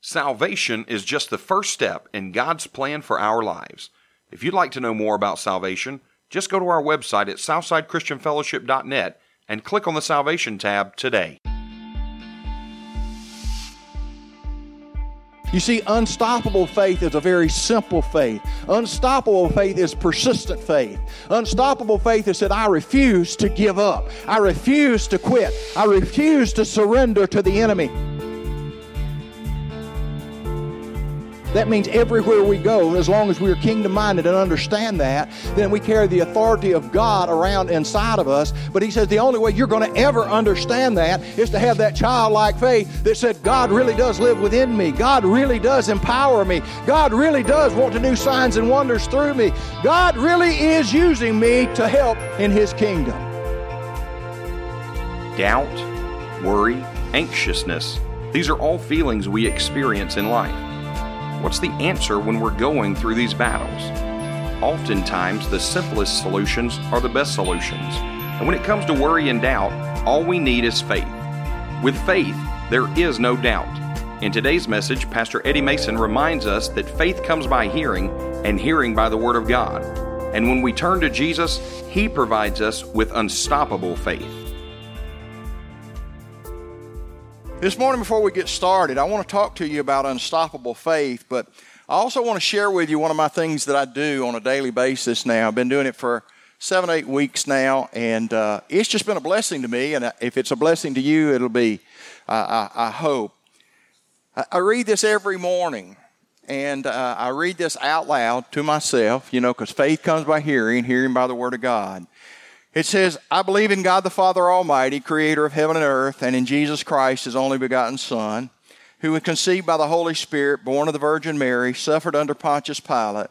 Salvation is just the first step in God's plan for our lives. If you'd like to know more about salvation, just go to our website at southsidechristianfellowship.net and click on the Salvation tab today. You see, unstoppable faith is a very simple faith. Unstoppable faith is persistent faith. Unstoppable faith is that I refuse to give up. I refuse to quit. I refuse to surrender to the enemy. That means everywhere we go, as long as we are kingdom minded and understand that, then we carry the authority of God around inside of us. But he says the only way you're going to ever understand that is to have that childlike faith that said, God really does live within me. God really does empower me. God really does want to do signs and wonders through me. God really is using me to help in his kingdom. Doubt, worry, anxiousness, these are all feelings we experience in life. What's the answer when we're going through these battles? Oftentimes, the simplest solutions are the best solutions. And when it comes to worry and doubt, all we need is faith. With faith, there is no doubt. In today's message, Pastor Eddie Mason reminds us that faith comes by hearing, and hearing by the Word of God. And when we turn to Jesus, He provides us with unstoppable faith. This morning, before we get started, I want to talk to you about unstoppable faith, but I also want to share with you one of my things that I do on a daily basis now. I've been doing it for seven, eight weeks now, and uh, it's just been a blessing to me. And if it's a blessing to you, it'll be, uh, I, I, hope. I, I, read this every morning, and uh, I read this out loud to myself, you know, because faith comes by hearing, hearing by the Word of God. It says, I believe in God the Father Almighty, creator of heaven and earth, and in Jesus Christ, his only begotten Son, who was conceived by the Holy Spirit, born of the Virgin Mary, suffered under Pontius Pilate,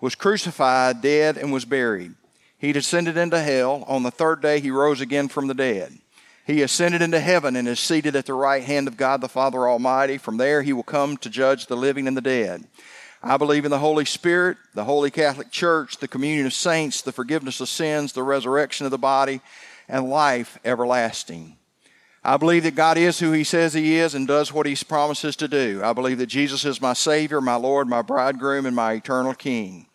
was crucified, dead, and was buried. He descended into hell. On the third day, he rose again from the dead. He ascended into heaven and is seated at the right hand of God the Father Almighty. From there, he will come to judge the living and the dead. I believe in the Holy Spirit, the Holy Catholic Church, the communion of saints, the forgiveness of sins, the resurrection of the body, and life everlasting. I believe that God is who He says He is and does what He promises to do. I believe that Jesus is my Savior, my Lord, my bridegroom, and my eternal King.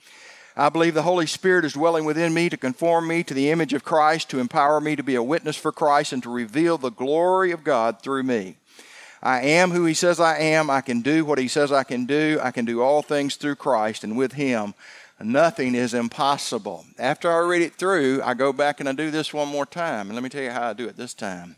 I believe the Holy Spirit is dwelling within me to conform me to the image of Christ, to empower me to be a witness for Christ, and to reveal the glory of God through me. I am who He says I am. I can do what He says I can do. I can do all things through Christ, and with Him, nothing is impossible. After I read it through, I go back and I do this one more time. And let me tell you how I do it this time.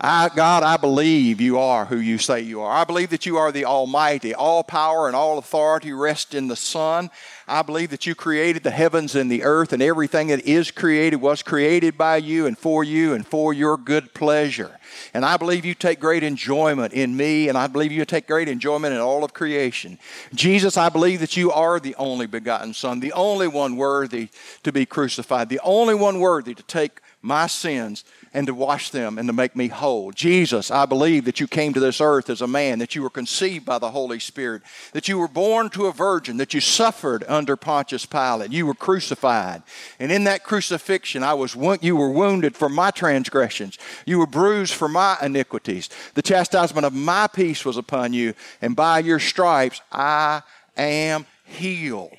I, God, I believe you are who you say you are. I believe that you are the Almighty. All power and all authority rest in the Son. I believe that you created the heavens and the earth, and everything that is created was created by you and for you and for your good pleasure. And I believe you take great enjoyment in me, and I believe you take great enjoyment in all of creation. Jesus, I believe that you are the only begotten Son, the only one worthy to be crucified, the only one worthy to take my sins and to wash them and to make me whole. Jesus, I believe that you came to this earth as a man, that you were conceived by the Holy Spirit, that you were born to a virgin, that you suffered under Pontius Pilate, you were crucified. And in that crucifixion, I was you were wounded for my transgressions, you were bruised for my iniquities. The chastisement of my peace was upon you, and by your stripes I am healed.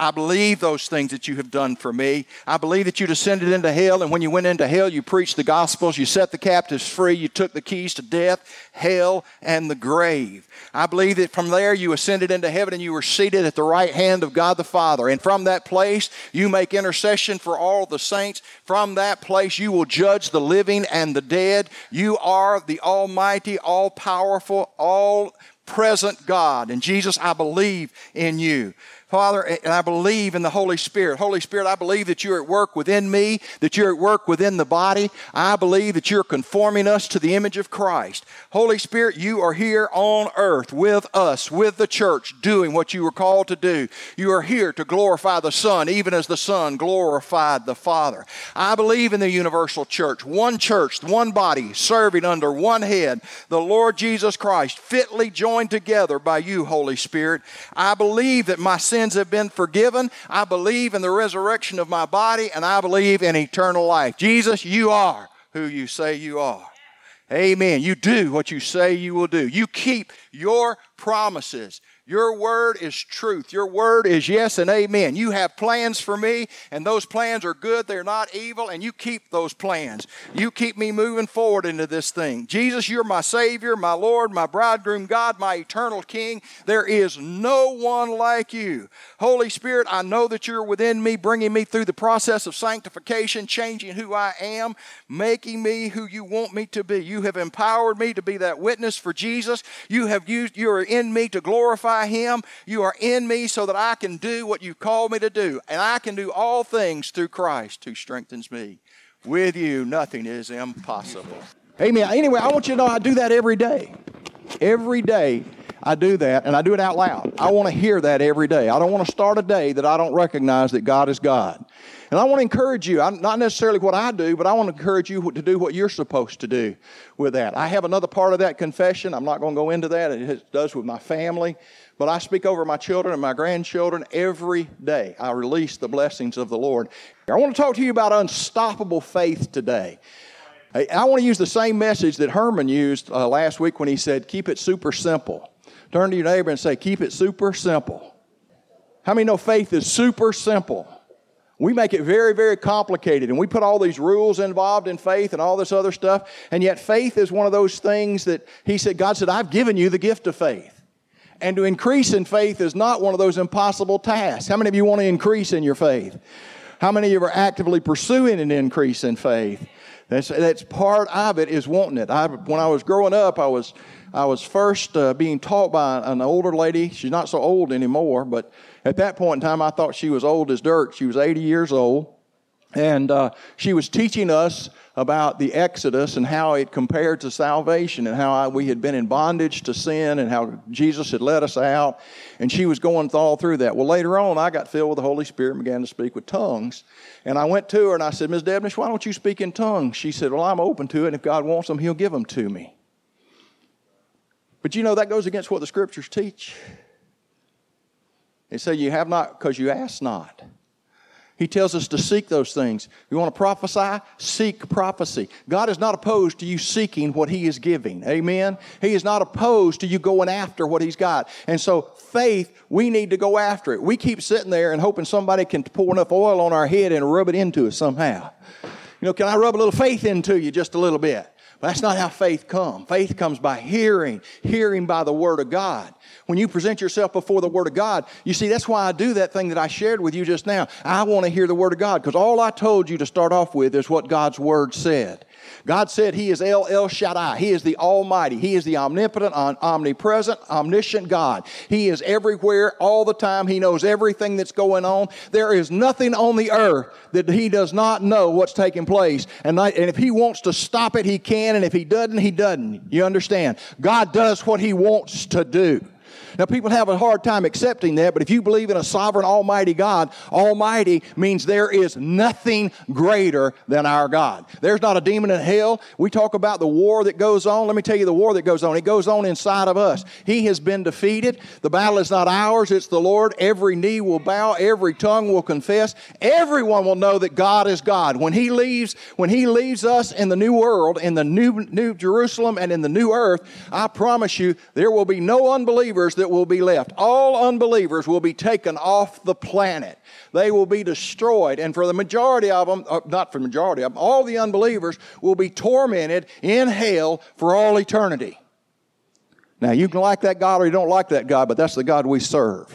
I believe those things that you have done for me. I believe that you descended into hell, and when you went into hell, you preached the gospels, you set the captives free, you took the keys to death, hell, and the grave. I believe that from there you ascended into heaven and you were seated at the right hand of God the Father. And from that place, you make intercession for all the saints. From that place, you will judge the living and the dead. You are the Almighty, all powerful, all present God. And Jesus, I believe in you. Father, and I believe in the Holy Spirit. Holy Spirit, I believe that you're at work within me, that you're at work within the body. I believe that you're conforming us to the image of Christ. Holy Spirit, you are here on earth with us, with the church, doing what you were called to do. You are here to glorify the Son, even as the Son glorified the Father. I believe in the universal church, one church, one body, serving under one head, the Lord Jesus Christ, fitly joined together by you, Holy Spirit. I believe that my sin sins have been forgiven. I believe in the resurrection of my body, and I believe in eternal life. Jesus, you are who you say you are. Amen. You do what you say you will do. You keep your promises. Your word is truth. Your word is yes and amen. You have plans for me, and those plans are good. They're not evil, and you keep those plans. You keep me moving forward into this thing. Jesus, you're my Savior, my Lord, my bridegroom God, my eternal King. There is no one like you. Holy Spirit, I know that you're within me, bringing me through the process of sanctification, changing who I am, making me who you want me to be. You have empowered me to be that witness for Jesus. You have used, you are in me to glorify him. You are in me so that I can do what you called me to do. And I can do all things through Christ who strengthens me. With you, nothing is impossible. Amen. Anyway, I want you to know I do that every day. Every day I do that, and I do it out loud. I want to hear that every day. I don't want to start a day that I don't recognize that God is God. And I want to encourage you, not necessarily what I do, but I want to encourage you to do what you're supposed to do with that. I have another part of that confession. I'm not going to go into that. It does with my family. But I speak over my children and my grandchildren every day. I release the blessings of the Lord. I want to talk to you about unstoppable faith today. I want to use the same message that Herman used uh, last week when he said, Keep it super simple. Turn to your neighbor and say, Keep it super simple. How many know faith is super simple? We make it very, very complicated and we put all these rules involved in faith and all this other stuff. And yet, faith is one of those things that He said, God said, I've given you the gift of faith. And to increase in faith is not one of those impossible tasks. How many of you want to increase in your faith? How many of you are actively pursuing an increase in faith? That's, that's part of it is wanting it. I, when I was growing up, I was, I was first uh, being taught by an older lady. She's not so old anymore, but at that point in time, I thought she was old as dirt. She was 80 years old. And uh, she was teaching us about the Exodus and how it compared to salvation and how I, we had been in bondage to sin and how Jesus had let us out. And she was going all through that. Well, later on, I got filled with the Holy Spirit and began to speak with tongues. And I went to her and I said, Ms. Debnish, why don't you speak in tongues? She said, Well, I'm open to it. And if God wants them, He'll give them to me. But you know, that goes against what the scriptures teach. They say, You have not because you ask not. He tells us to seek those things. You want to prophesy? Seek prophecy. God is not opposed to you seeking what He is giving. Amen? He is not opposed to you going after what He's got. And so, faith, we need to go after it. We keep sitting there and hoping somebody can pour enough oil on our head and rub it into us somehow. You know, can I rub a little faith into you just a little bit? That's not how faith comes. Faith comes by hearing, hearing by the Word of God. When you present yourself before the Word of God, you see, that's why I do that thing that I shared with you just now. I want to hear the Word of God because all I told you to start off with is what God's Word said. God said He is El El Shaddai. He is the Almighty. He is the omnipotent, omnipresent, omniscient God. He is everywhere all the time. He knows everything that's going on. There is nothing on the earth that He does not know what's taking place. And, and if He wants to stop it, He can. And if He doesn't, He doesn't. You understand? God does what He wants to do. Now, people have a hard time accepting that, but if you believe in a sovereign, almighty God, almighty means there is nothing greater than our God. There's not a demon in hell. We talk about the war that goes on. Let me tell you the war that goes on. It goes on inside of us. He has been defeated. The battle is not ours, it's the Lord. Every knee will bow, every tongue will confess. Everyone will know that God is God. When He leaves, when He leaves us in the new world, in the new, new Jerusalem and in the new earth, I promise you, there will be no unbelievers that will be left. All unbelievers will be taken off the planet. They will be destroyed. And for the majority of them, uh, not for the majority of them, all the unbelievers will be tormented in hell for all eternity. Now, you can like that God or you don't like that God, but that's the God we serve.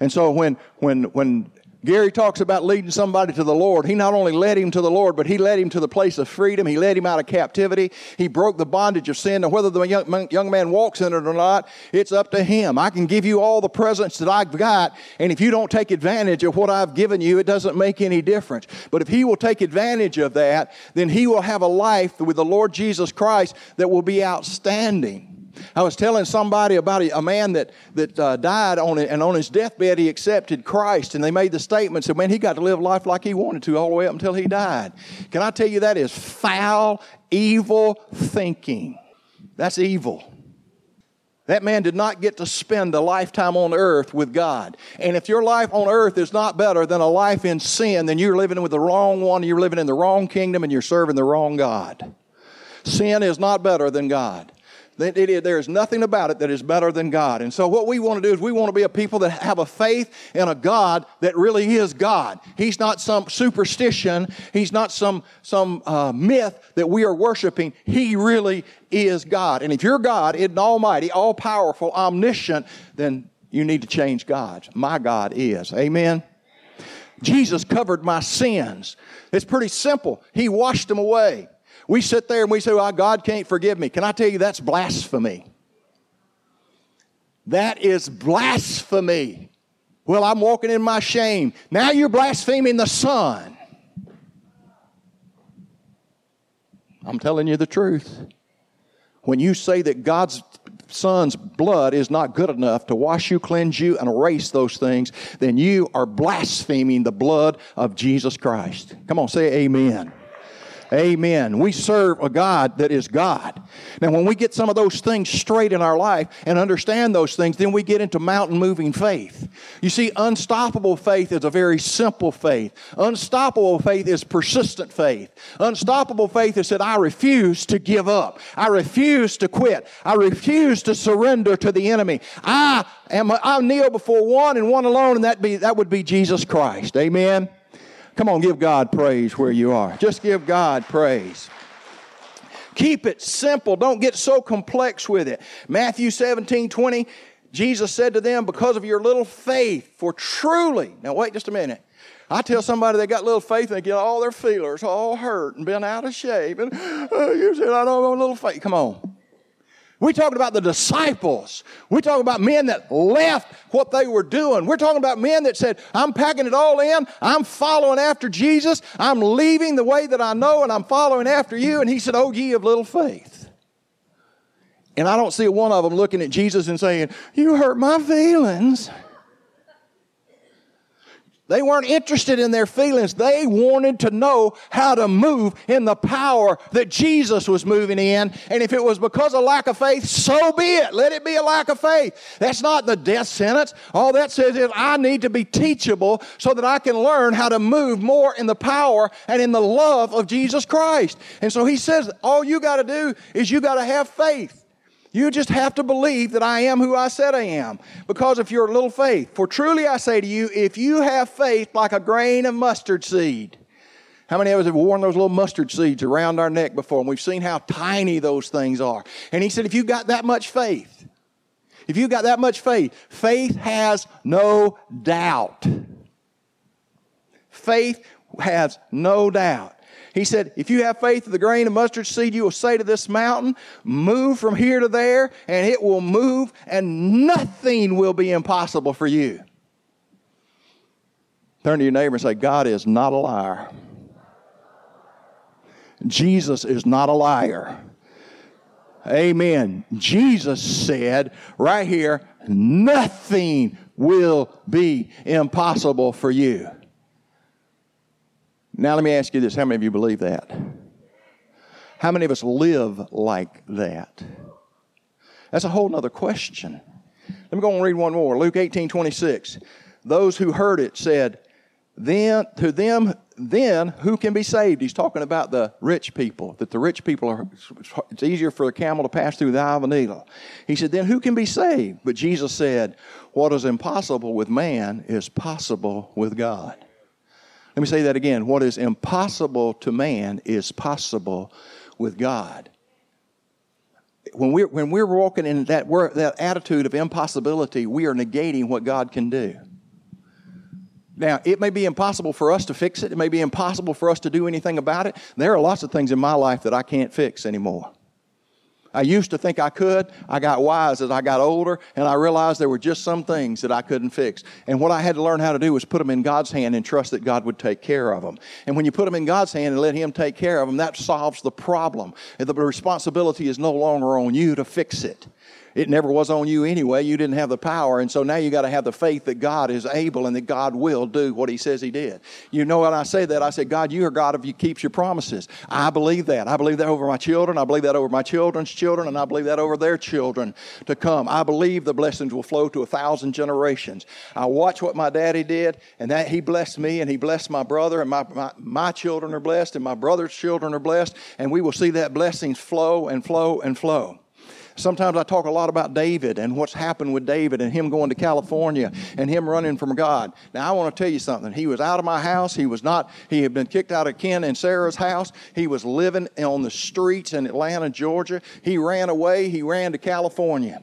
And so when, when, when Gary talks about leading somebody to the Lord. He not only led him to the Lord, but he led him to the place of freedom. He led him out of captivity. He broke the bondage of sin. And whether the young, young man walks in it or not, it's up to him. I can give you all the presents that I've got, and if you don't take advantage of what I've given you, it doesn't make any difference. But if he will take advantage of that, then he will have a life with the Lord Jesus Christ that will be outstanding. I was telling somebody about a, man that, that uh, died on it, and on his deathbed he accepted Christ, and they made the statement, said, man, he got to live life like he wanted to all the way up until he died. Can I tell you that is foul, evil thinking. That's evil. That man did not get to spend a lifetime on earth with God. And if your life on earth is not better than a life in sin, then you're living with the wrong one, you're living in the wrong kingdom, and you're serving the wrong God. Sin is not better than God. There is nothing about it that is better than God. And so, what we want to do is we want to be a people that have a faith in a God that really is God. He's not some superstition, He's not some, some uh, myth that we are worshiping. He really is God. And if you're God, in Almighty, all powerful, omniscient, then you need to change God. My God is. Amen. Jesus covered my sins. It's pretty simple. He washed them away. We sit there and we say, well, God can't forgive me. Can I tell you that's blasphemy? That is blasphemy. Well, I'm walking in my shame. Now you're blaspheming the Son. I'm telling you the truth. When you say that God's Son's blood is not good enough to wash you, cleanse you, and erase those things, then you are blaspheming the blood of Jesus Christ. Come on, say amen. Amen. We serve a God that is God. Now, when we get some of those things straight in our life and understand those things, then we get into mountain moving faith. You see, unstoppable faith is a very simple faith. Unstoppable faith is persistent faith. Unstoppable faith is that I refuse to give up. I refuse to quit. I refuse to surrender to the enemy. I am, I kneel before one and one alone, and that, be, that would be Jesus Christ. Amen. Come on, give God praise where you are. Just give God praise. Keep it simple. Don't get so complex with it. Matthew 17 20, Jesus said to them, Because of your little faith, for truly, now wait just a minute. I tell somebody they got little faith and they get all their feelers all hurt and been out of shape. And oh, you said, I don't have a little faith. Come on. We're talking about the disciples. We're talking about men that left what they were doing. We're talking about men that said, I'm packing it all in. I'm following after Jesus. I'm leaving the way that I know and I'm following after you. And he said, Oh, ye of little faith. And I don't see one of them looking at Jesus and saying, You hurt my feelings. They weren't interested in their feelings. They wanted to know how to move in the power that Jesus was moving in. And if it was because of lack of faith, so be it. Let it be a lack of faith. That's not the death sentence. All that says is I need to be teachable so that I can learn how to move more in the power and in the love of Jesus Christ. And so he says, all you got to do is you got to have faith. You just have to believe that I am who I said I am because of your little faith. For truly I say to you, if you have faith like a grain of mustard seed, how many of us have worn those little mustard seeds around our neck before and we've seen how tiny those things are? And he said, if you've got that much faith, if you've got that much faith, faith has no doubt. Faith has no doubt. He said, If you have faith of the grain of mustard seed, you will say to this mountain, Move from here to there, and it will move, and nothing will be impossible for you. Turn to your neighbor and say, God is not a liar. Jesus is not a liar. Amen. Jesus said right here, nothing will be impossible for you. Now, let me ask you this how many of you believe that? How many of us live like that? That's a whole other question. Let me go and read one more. Luke 18 26. Those who heard it said, then to them then who can be saved he's talking about the rich people that the rich people are it's easier for a camel to pass through the eye of a needle he said then who can be saved but jesus said what is impossible with man is possible with god let me say that again. What is impossible to man is possible with God. When we're, when we're walking in that, that attitude of impossibility, we are negating what God can do. Now, it may be impossible for us to fix it. It may be impossible for us to do anything about it. There are lots of things in my life that I can't fix anymore. I used to think I could. I got wise as I got older, and I realized there were just some things that I couldn't fix. And what I had to learn how to do was put them in God's hand and trust that God would take care of them. And when you put them in God's hand and let Him take care of them, that solves the problem. The responsibility is no longer on you to fix it. It never was on you anyway. You didn't have the power. And so now you got to have the faith that God is able and that God will do what He says He did. You know, when I say that, I say, God, you are God of you keeps your promises. I believe that. I believe that over my children. I believe that over my children's children. And I believe that over their children to come. I believe the blessings will flow to a thousand generations. I watch what my daddy did, and that He blessed me and He blessed my brother, and my, my, my children are blessed, and my brother's children are blessed. And we will see that blessings flow and flow and flow. Sometimes I talk a lot about David and what's happened with David and him going to California and him running from God. Now, I want to tell you something. He was out of my house. He was not, he had been kicked out of Ken and Sarah's house. He was living on the streets in Atlanta, Georgia. He ran away. He ran to California.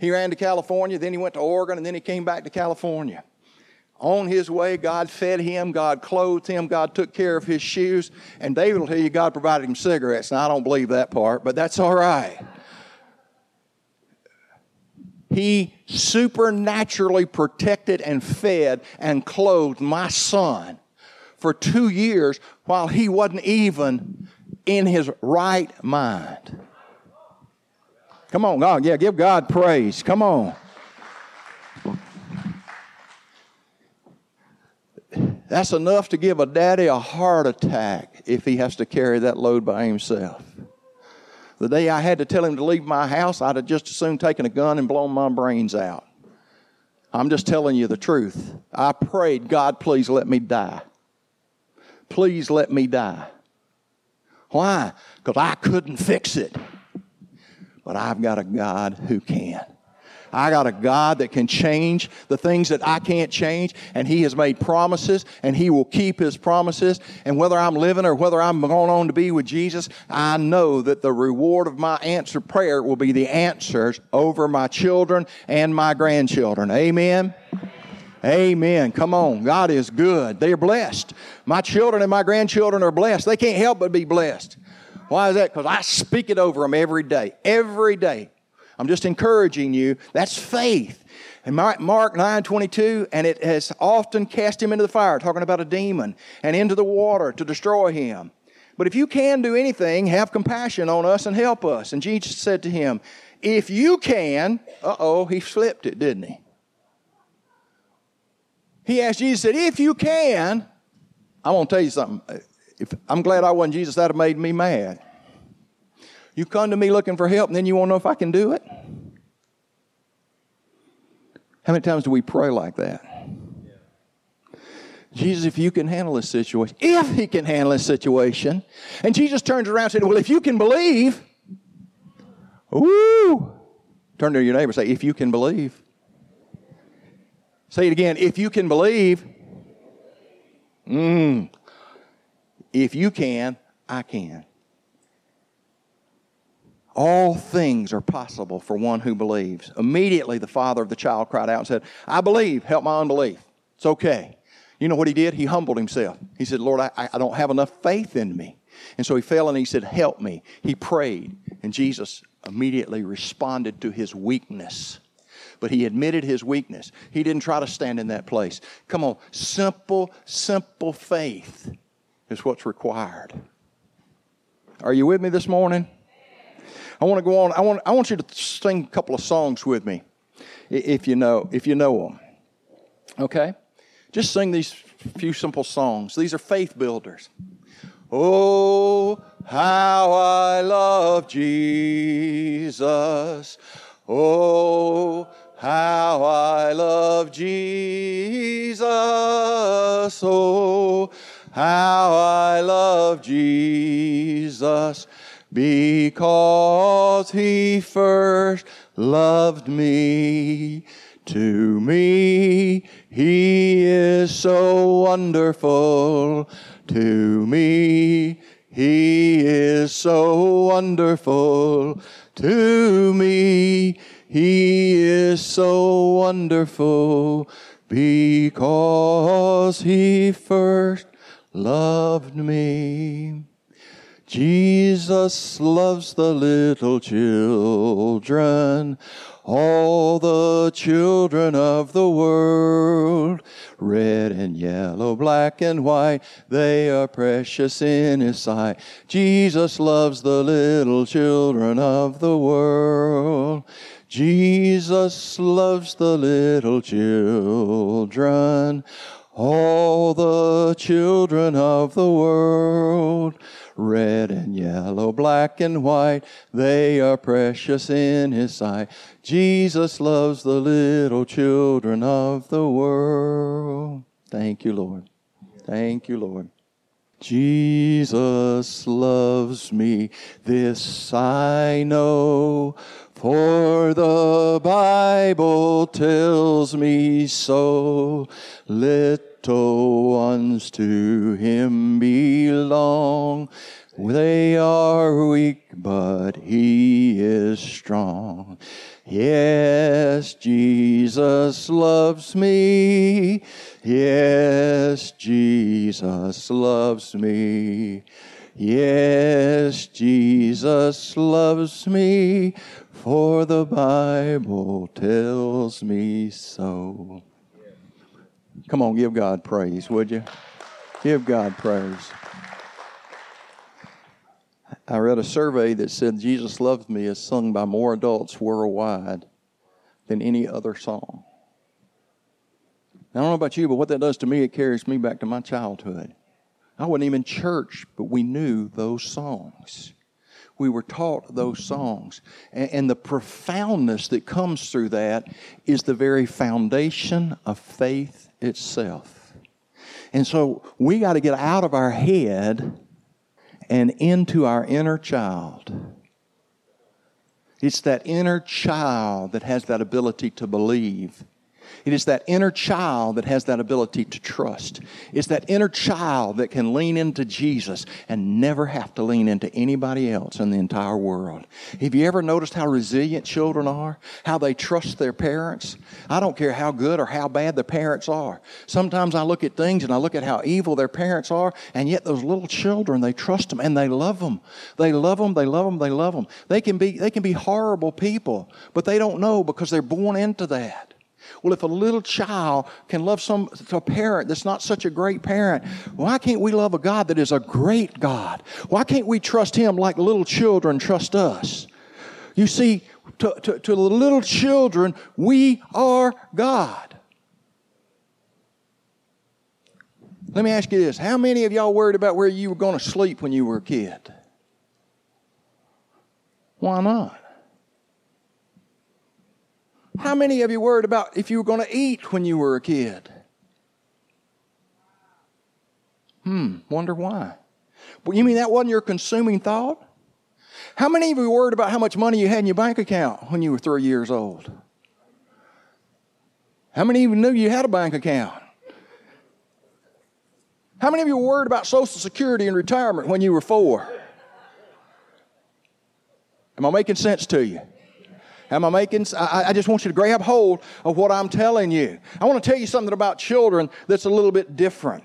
He ran to California, then he went to Oregon, and then he came back to California. On his way, God fed him, God clothed him, God took care of his shoes, and David will tell you God provided him cigarettes. Now, I don't believe that part, but that's all right. He supernaturally protected and fed and clothed my son for two years while he wasn't even in his right mind. Come on, God. Yeah, give God praise. Come on. That's enough to give a daddy a heart attack if he has to carry that load by himself. The day I had to tell him to leave my house, I'd have just as soon taken a gun and blown my brains out. I'm just telling you the truth. I prayed, God, please let me die. Please let me die. Why? Because I couldn't fix it. But I've got a God who can. I got a God that can change the things that I can't change, and He has made promises, and He will keep His promises. And whether I'm living or whether I'm going on to be with Jesus, I know that the reward of my answered prayer will be the answers over my children and my grandchildren. Amen. Amen. Come on. God is good. They are blessed. My children and my grandchildren are blessed. They can't help but be blessed. Why is that? Because I speak it over them every day. Every day. I'm just encouraging you. That's faith. And Mark 9 22, and it has often cast him into the fire, talking about a demon, and into the water to destroy him. But if you can do anything, have compassion on us and help us. And Jesus said to him, If you can, uh oh, he slipped it, didn't he? He asked Jesus, said, If you can, I'm going to tell you something. If, I'm glad I wasn't Jesus, that'd have made me mad. You come to me looking for help, and then you won't know if I can do it? How many times do we pray like that? Jesus, if you can handle this situation, if he can handle this situation. And Jesus turns around and said, Well, if you can believe, woo! Turn to your neighbor and say, If you can believe. Say it again, if you can believe. Mm. If you can, I can. All things are possible for one who believes. Immediately, the father of the child cried out and said, I believe, help my unbelief. It's okay. You know what he did? He humbled himself. He said, Lord, I, I don't have enough faith in me. And so he fell and he said, Help me. He prayed, and Jesus immediately responded to his weakness. But he admitted his weakness. He didn't try to stand in that place. Come on, simple, simple faith is what's required. Are you with me this morning? I want to go on. I want, I want you to sing a couple of songs with me, if you know, if you know them. Okay? Just sing these few simple songs. These are faith builders. Oh, how I love Jesus. Oh, how I love Jesus. Oh, how I love Jesus because he first loved me. To me, he is so wonderful. To me, he is so wonderful. To me, he is so wonderful because he first loved me. Jesus loves the little children, all the children of the world. Red and yellow, black and white, they are precious in His sight. Jesus loves the little children of the world. Jesus loves the little children, all the children of the world red and yellow, black and white, they are precious in His sight. Jesus loves the little children of the world. Thank you, Lord. Thank you, Lord. Jesus loves me, this I know For the Bible tells me so. Little ones to him belong. They are weak, but he is strong. Yes, Jesus loves me. Yes, Jesus loves me. Yes, Jesus loves me, for the Bible tells me so. Come on, give God praise, would you? Give God praise. I read a survey that said Jesus Loves Me is sung by more adults worldwide than any other song. I don't know about you, but what that does to me, it carries me back to my childhood. I wasn't even in church, but we knew those songs. We were taught those songs. And, and the profoundness that comes through that is the very foundation of faith itself. And so we got to get out of our head and into our inner child. It's that inner child that has that ability to believe it is that inner child that has that ability to trust. It's that inner child that can lean into Jesus and never have to lean into anybody else in the entire world. Have you ever noticed how resilient children are? How they trust their parents? I don't care how good or how bad the parents are. Sometimes I look at things and I look at how evil their parents are, and yet those little children, they trust them and they love them. They love them, they love them, they love them. They can be, they can be horrible people, but they don't know because they're born into that. Well, if a little child can love some a parent that's not such a great parent, why can't we love a God that is a great God? Why can't we trust Him like little children trust us? You see, to, to, to the little children, we are God. Let me ask you this. How many of y'all worried about where you were going to sleep when you were a kid? Why not? How many of you worried about if you were going to eat when you were a kid? Hmm, wonder why. Well, you mean that wasn't your consuming thought? How many of you worried about how much money you had in your bank account when you were three years old? How many even knew you had a bank account? How many of you were worried about Social Security and retirement when you were four? Am I making sense to you? Am I making? I, I just want you to grab hold of what I'm telling you. I want to tell you something about children that's a little bit different.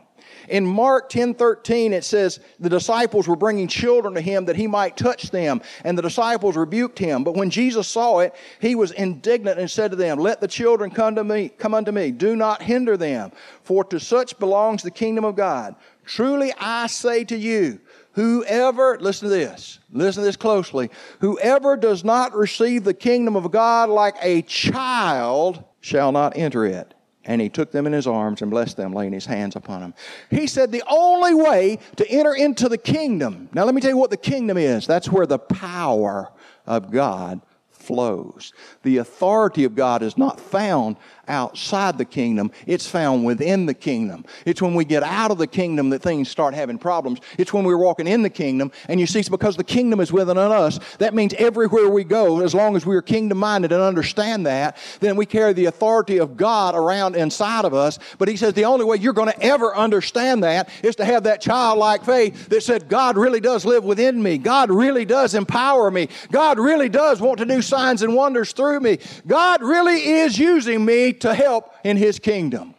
In Mark 10 13, it says, The disciples were bringing children to him that he might touch them, and the disciples rebuked him. But when Jesus saw it, he was indignant and said to them, Let the children come to me, come unto me. Do not hinder them, for to such belongs the kingdom of God. Truly I say to you, Whoever, listen to this, listen to this closely. Whoever does not receive the kingdom of God like a child shall not enter it. And he took them in his arms and blessed them, laying his hands upon them. He said, The only way to enter into the kingdom. Now, let me tell you what the kingdom is. That's where the power of God flows. The authority of God is not found outside the kingdom, it's found within the kingdom. It's when we get out of the kingdom that things start having problems. It's when we're walking in the kingdom, and you see, it's because the kingdom is within us. That means everywhere we go, as long as we are kingdom minded and understand that, then we carry the authority of God around inside of us. But he says the only way you're going to ever understand that is to have that childlike faith that said, God really does live within me. God really does empower me. God really does want to do signs and wonders through me. God really is using me to help in His kingdom.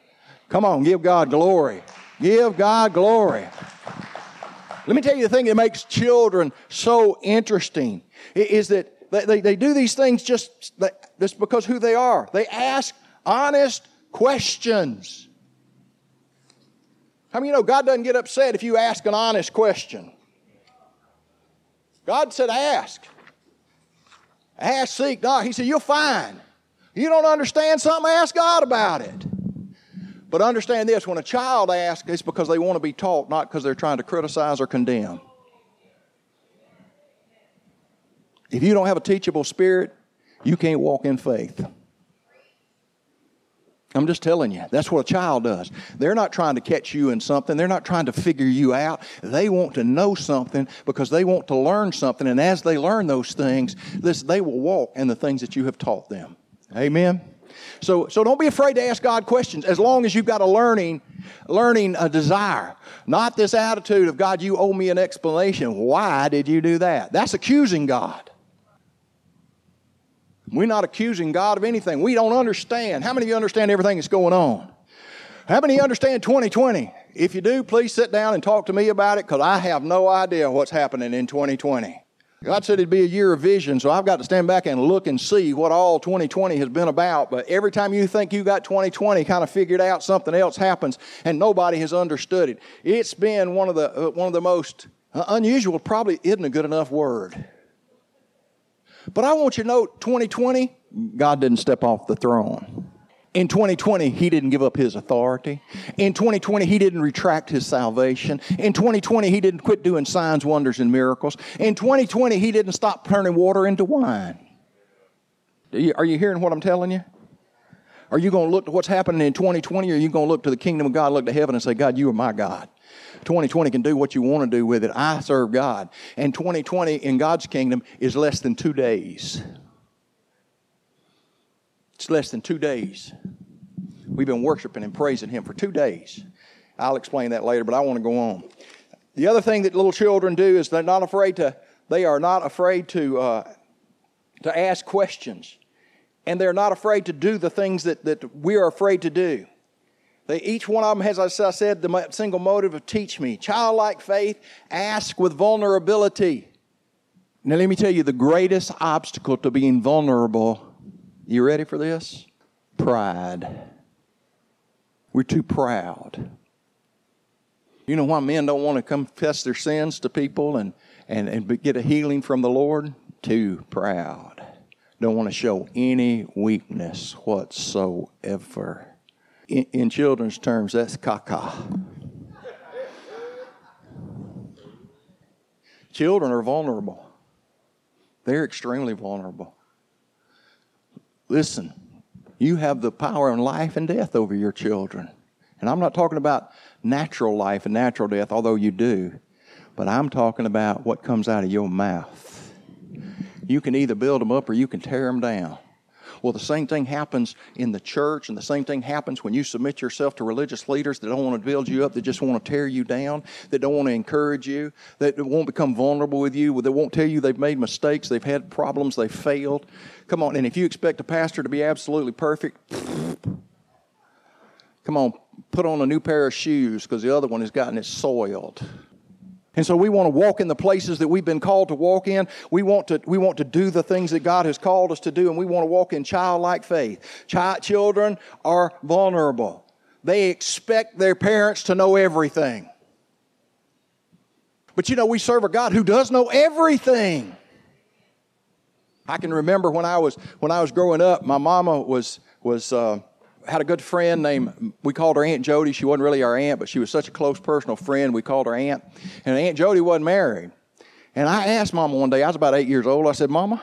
Come on, give God glory. Give God glory. Let me tell you the thing that makes children so interesting is that they, they do these things just, just because who they are. They ask honest questions. How many you know God doesn't get upset if you ask an honest question? God said, ask. Ask, seek, knock. He said, you'll find. You don't understand something, ask God about it. But understand this when a child asks, it's because they want to be taught, not because they're trying to criticize or condemn. If you don't have a teachable spirit, you can't walk in faith. I'm just telling you, that's what a child does. They're not trying to catch you in something. They're not trying to figure you out. They want to know something because they want to learn something. And as they learn those things, this, they will walk in the things that you have taught them. Amen. So, so don't be afraid to ask God questions as long as you've got a learning, learning a desire. Not this attitude of God, you owe me an explanation. Why did you do that? That's accusing God. We're not accusing God of anything. We don't understand. How many of you understand everything that's going on? How many of you understand 2020? If you do, please sit down and talk to me about it because I have no idea what's happening in 2020. God said it'd be a year of vision, so I've got to stand back and look and see what all 2020 has been about. But every time you think you got 2020 kind of figured out, something else happens, and nobody has understood it. It's been one of the uh, one of the most uh, unusual. Probably isn't a good enough word. But I want you to know, 2020, God didn't step off the throne. In 2020, he didn't give up his authority. In 2020, he didn't retract his salvation. In 2020, he didn't quit doing signs, wonders, and miracles. In 2020, he didn't stop turning water into wine. Are you hearing what I'm telling you? Are you going to look to what's happening in 2020 or are you going to look to the kingdom of God, look to heaven and say, God, you are my God? 2020 can do what you want to do with it. I serve God. And 2020 in God's kingdom is less than two days. It's less than two days. We've been worshiping and praising Him for two days. I'll explain that later, but I want to go on. The other thing that little children do is they're not afraid to. They are not afraid to uh, to ask questions, and they're not afraid to do the things that that we are afraid to do. They, each one of them has, as I said, the single motive of teach me. Childlike faith, ask with vulnerability. Now, let me tell you the greatest obstacle to being vulnerable you ready for this? Pride. We're too proud. You know why men don't want to confess their sins to people and, and, and get a healing from the Lord? Too proud. Don't want to show any weakness whatsoever. In, in children's terms, that's caca. Children are vulnerable. They're extremely vulnerable. Listen, you have the power of life and death over your children. And I'm not talking about natural life and natural death, although you do, but I'm talking about what comes out of your mouth. You can either build them up or you can tear them down. Well, the same thing happens in the church, and the same thing happens when you submit yourself to religious leaders that don't want to build you up, that just want to tear you down, that don't want to encourage you, that won't become vulnerable with you, that won't tell you they've made mistakes, they've had problems, they've failed. Come on, and if you expect a pastor to be absolutely perfect, come on, put on a new pair of shoes because the other one has gotten it soiled. And so we want to walk in the places that we've been called to walk in. We want to, we want to do the things that God has called us to do, and we want to walk in childlike faith. Child, children are vulnerable. They expect their parents to know everything. But you know, we serve a God who does know everything. I can remember when I was when I was growing up, my mama was was uh, had a good friend named, we called her Aunt Jody. She wasn't really our aunt, but she was such a close personal friend. We called her Aunt. And Aunt Jody wasn't married. And I asked Mama one day, I was about eight years old, I said, Mama,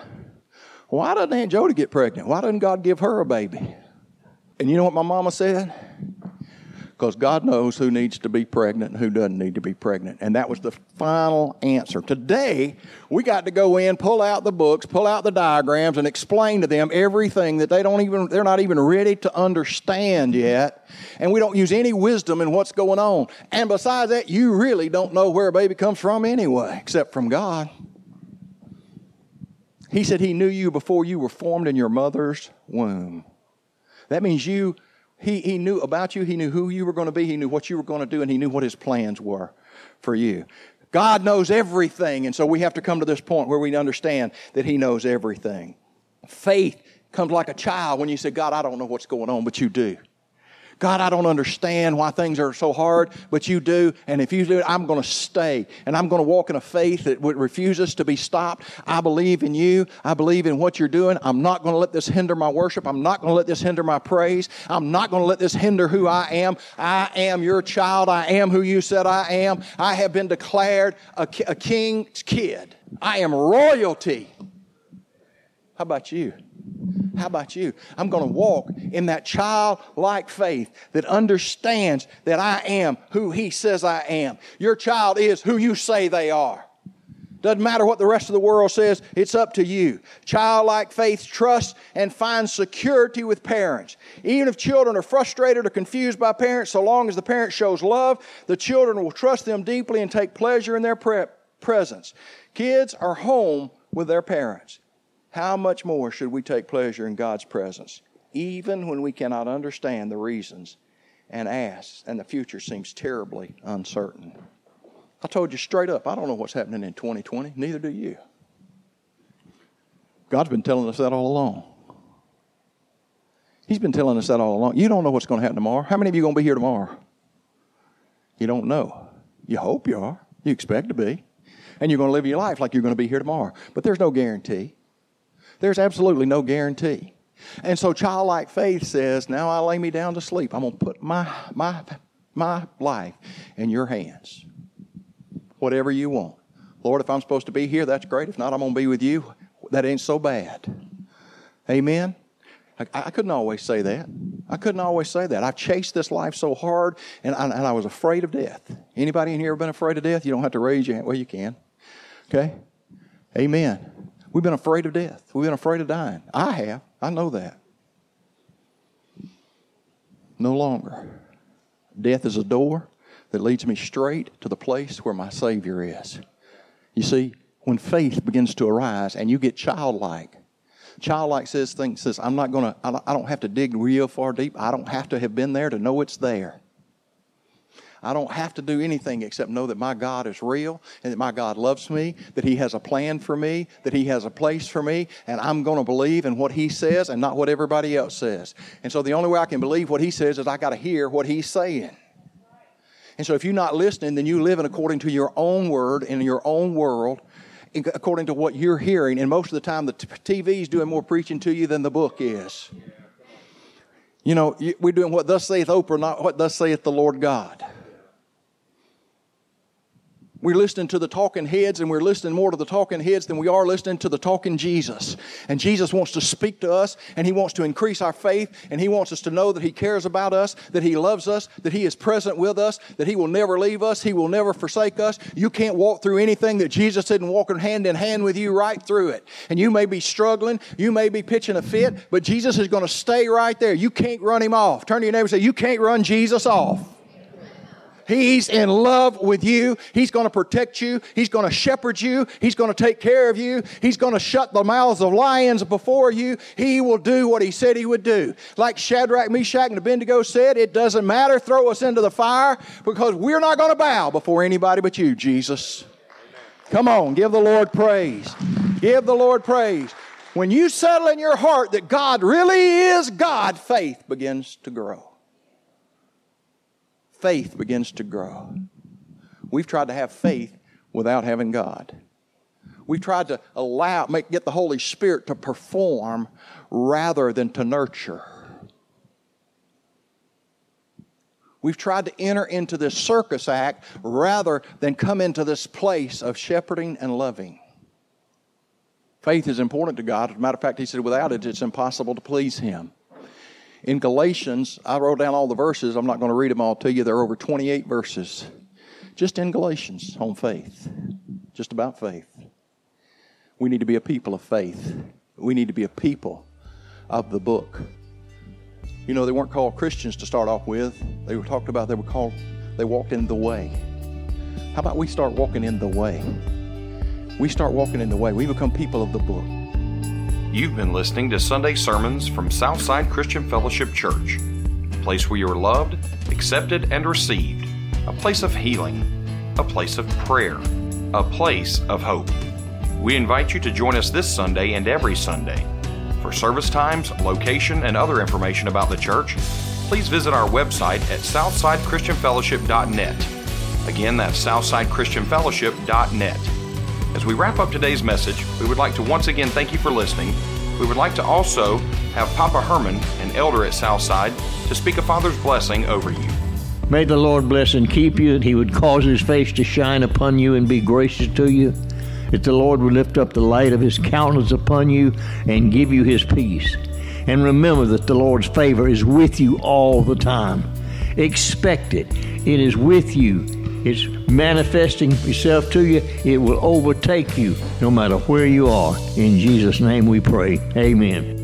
why doesn't Aunt Jody get pregnant? Why doesn't God give her a baby? And you know what my mama said? Because God knows who needs to be pregnant and who doesn't need to be pregnant. And that was the final answer. Today, we got to go in, pull out the books, pull out the diagrams, and explain to them everything that they don't even, they're not even ready to understand yet. And we don't use any wisdom in what's going on. And besides that, you really don't know where a baby comes from anyway, except from God. He said he knew you before you were formed in your mother's womb. That means you he, he knew about you, He knew who you were going to be, He knew what you were going to do, and He knew what His plans were for you. God knows everything, and so we have to come to this point where we understand that He knows everything. Faith comes like a child when you say, God, I don't know what's going on, but you do. God, I don't understand why things are so hard, but you do. And if you do, it, I'm going to stay. And I'm going to walk in a faith that refuses to be stopped. I believe in you. I believe in what you're doing. I'm not going to let this hinder my worship. I'm not going to let this hinder my praise. I'm not going to let this hinder who I am. I am your child. I am who you said I am. I have been declared a, a king's kid. I am royalty. How about you? How about you? I'm going to walk in that childlike faith that understands that I am who He says I am. Your child is who you say they are. Doesn't matter what the rest of the world says, it's up to you. Childlike faith trusts and finds security with parents. Even if children are frustrated or confused by parents, so long as the parent shows love, the children will trust them deeply and take pleasure in their pre- presence. Kids are home with their parents. How much more should we take pleasure in God's presence, even when we cannot understand the reasons and ask, and the future seems terribly uncertain? I told you straight up, I don't know what's happening in 2020. Neither do you. God's been telling us that all along. He's been telling us that all along. You don't know what's going to happen tomorrow. How many of you are going to be here tomorrow? You don't know. You hope you are. You expect to be. And you're going to live your life like you're going to be here tomorrow. But there's no guarantee. There's absolutely no guarantee. And so childlike faith says, Now I lay me down to sleep. I'm going to put my, my, my life in your hands whatever you want. Lord, if I'm supposed to be here, that's great. If not, I'm going to be with you. That ain't so bad. Amen. I, I, couldn't always say that. I couldn't always say that. I've chased this life so hard, and I, and I was afraid of death. Anybody in here ever been afraid of death? You don't have to raise your hand. Well, you can. Okay. Amen. We've been afraid of death. We've been afraid of dying. I have. I know that. No longer. Death is a door that leads me straight to the place where my Savior is. You see, when faith begins to arise and you get childlike, childlike says things says i'm not going to i don't have to dig real far deep i don't have to have been there to know it's there i don't have to do anything except know that my god is real and that my god loves me that he has a plan for me that he has a place for me and i'm going to believe in what he says and not what everybody else says and so the only way i can believe what he says is i got to hear what he's saying and so if you're not listening, then you're living according to your own word in your own world, according to what you're hearing. And most of the time, the TV is doing more preaching to you than the book is. You know, we're doing what thus saith Oprah, not what thus saith the Lord God. We're listening to the talking heads, and we're listening more to the talking heads than we are listening to the talking Jesus. And Jesus wants to speak to us, and He wants to increase our faith, and He wants us to know that He cares about us, that He loves us, that He is present with us, that He will never leave us, He will never forsake us. You can't walk through anything that Jesus didn't walk hand in hand with you right through it. And you may be struggling, you may be pitching a fit, but Jesus is going to stay right there. You can't run Him off. Turn to your neighbor and say, You can't run Jesus off. He's in love with you. He's going to protect you. He's going to shepherd you. He's going to take care of you. He's going to shut the mouths of lions before you. He will do what he said he would do. Like Shadrach, Meshach, and Abednego said, it doesn't matter. Throw us into the fire because we're not going to bow before anybody but you, Jesus. Come on, give the Lord praise. Give the Lord praise. When you settle in your heart that God really is God, faith begins to grow faith begins to grow. We've tried to have faith without having God. We've tried to allow, make, get the Holy Spirit to perform rather than to nurture. We've tried to enter into this circus act rather than come into this place of shepherding and loving. Faith is important to God. As a matter of fact, He said, without it, it's impossible to please Him. In Galatians, I wrote down all the verses. I'm not going to read them all to you. There are over 28 verses just in Galatians on faith, just about faith. We need to be a people of faith. We need to be a people of the book. You know, they weren't called Christians to start off with. They were talked about, they were called, they walked in the way. How about we start walking in the way? We start walking in the way. We become people of the book. You've been listening to Sunday sermons from Southside Christian Fellowship Church, a place where you are loved, accepted, and received, a place of healing, a place of prayer, a place of hope. We invite you to join us this Sunday and every Sunday. For service times, location, and other information about the church, please visit our website at southsidechristianfellowship.net. Again, that's southsidechristianfellowship.net. As we wrap up today's message, we would like to once again thank you for listening. We would like to also have Papa Herman, an elder at Southside, to speak a Father's blessing over you. May the Lord bless and keep you, that He would cause His face to shine upon you and be gracious to you. that the Lord will lift up the light of his countenance upon you and give you his peace. And remember that the Lord's favor is with you all the time. Expect it. It is with you. It's manifesting itself to you. It will overtake you no matter where you are. In Jesus' name we pray. Amen.